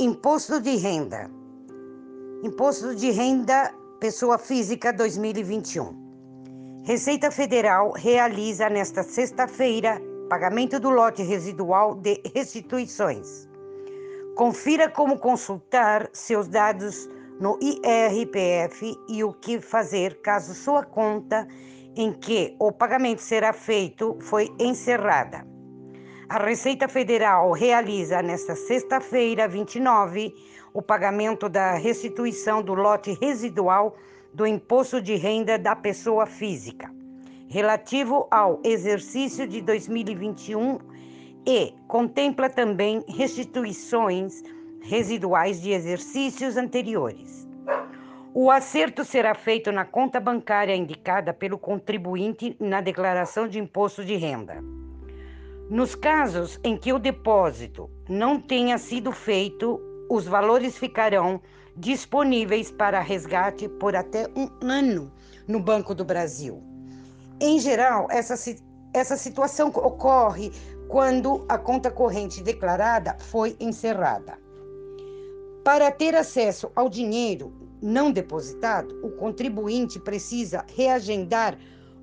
Imposto de renda. Imposto de renda pessoa física 2021. Receita Federal realiza nesta sexta-feira pagamento do lote residual de restituições. Confira como consultar seus dados no IRPF e o que fazer caso sua conta em que o pagamento será feito foi encerrada. A Receita Federal realiza nesta sexta-feira, 29, o pagamento da restituição do lote residual do imposto de renda da pessoa física, relativo ao exercício de 2021 e contempla também restituições residuais de exercícios anteriores. O acerto será feito na conta bancária indicada pelo contribuinte na declaração de imposto de renda. Nos casos em que o depósito não tenha sido feito, os valores ficarão disponíveis para resgate por até um ano no Banco do Brasil. Em geral, essa, essa situação ocorre quando a conta corrente declarada foi encerrada. Para ter acesso ao dinheiro não depositado, o contribuinte precisa reagendar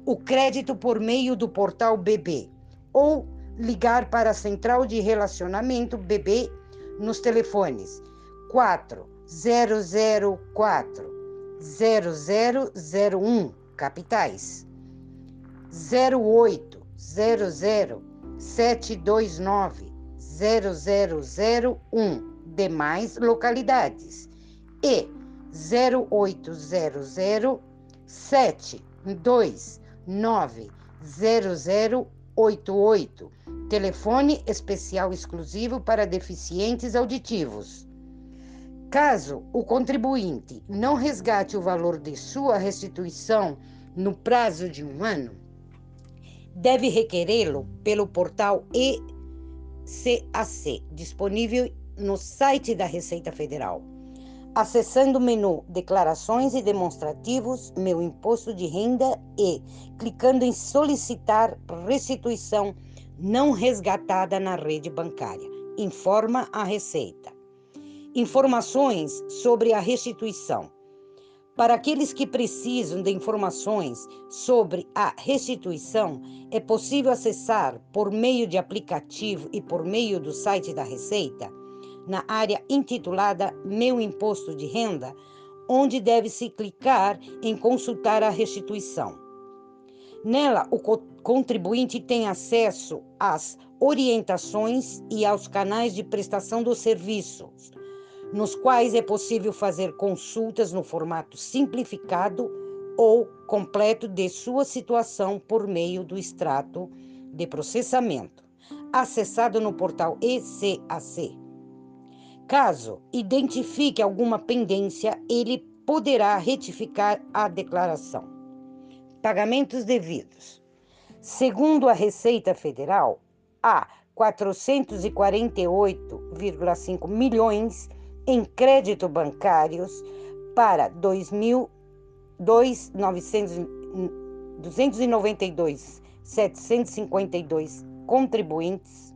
o crédito por meio do portal BB ou ligar para a central de relacionamento BB nos telefones. 4004 0001 capitais. 0800 729 0001 demais localidades. E 0800 729 0088 telefone especial exclusivo para deficientes auditivos. Caso o contribuinte não resgate o valor de sua restituição no prazo de um ano, deve requerê-lo pelo portal ECAC, disponível no site da Receita Federal. Acessando o menu Declarações e Demonstrativos, Meu Imposto de Renda e clicando em Solicitar Restituição não resgatada na rede bancária, informa a Receita. Informações sobre a restituição. Para aqueles que precisam de informações sobre a restituição, é possível acessar por meio de aplicativo e por meio do site da Receita, na área intitulada Meu Imposto de Renda, onde deve-se clicar em consultar a restituição. Nela, o contribuinte tem acesso às orientações e aos canais de prestação dos serviços, nos quais é possível fazer consultas no formato simplificado ou completo de sua situação por meio do extrato de processamento, acessado no portal ECAC. Caso identifique alguma pendência, ele poderá retificar a declaração. Pagamentos devidos. Segundo a Receita Federal, há 448,5 milhões em crédito bancários para 292.752 contribuintes.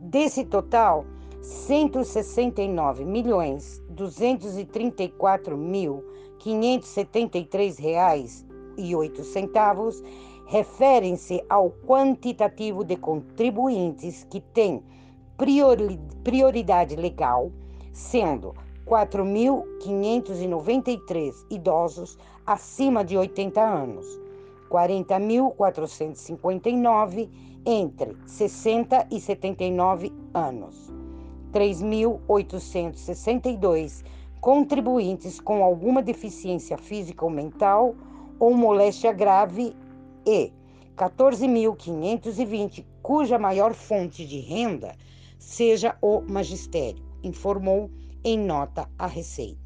Desse total, 169 milhões 234 mil 573 reais e oito centavos referem-se ao quantitativo de contribuintes que têm prioridade legal, sendo 4.593 idosos acima de 80 anos, 40.459 entre 60 e 79 anos, 3.862 contribuintes com alguma deficiência física ou mental ou moléstia grave e 14.520, cuja maior fonte de renda seja o magistério, informou em nota a Receita.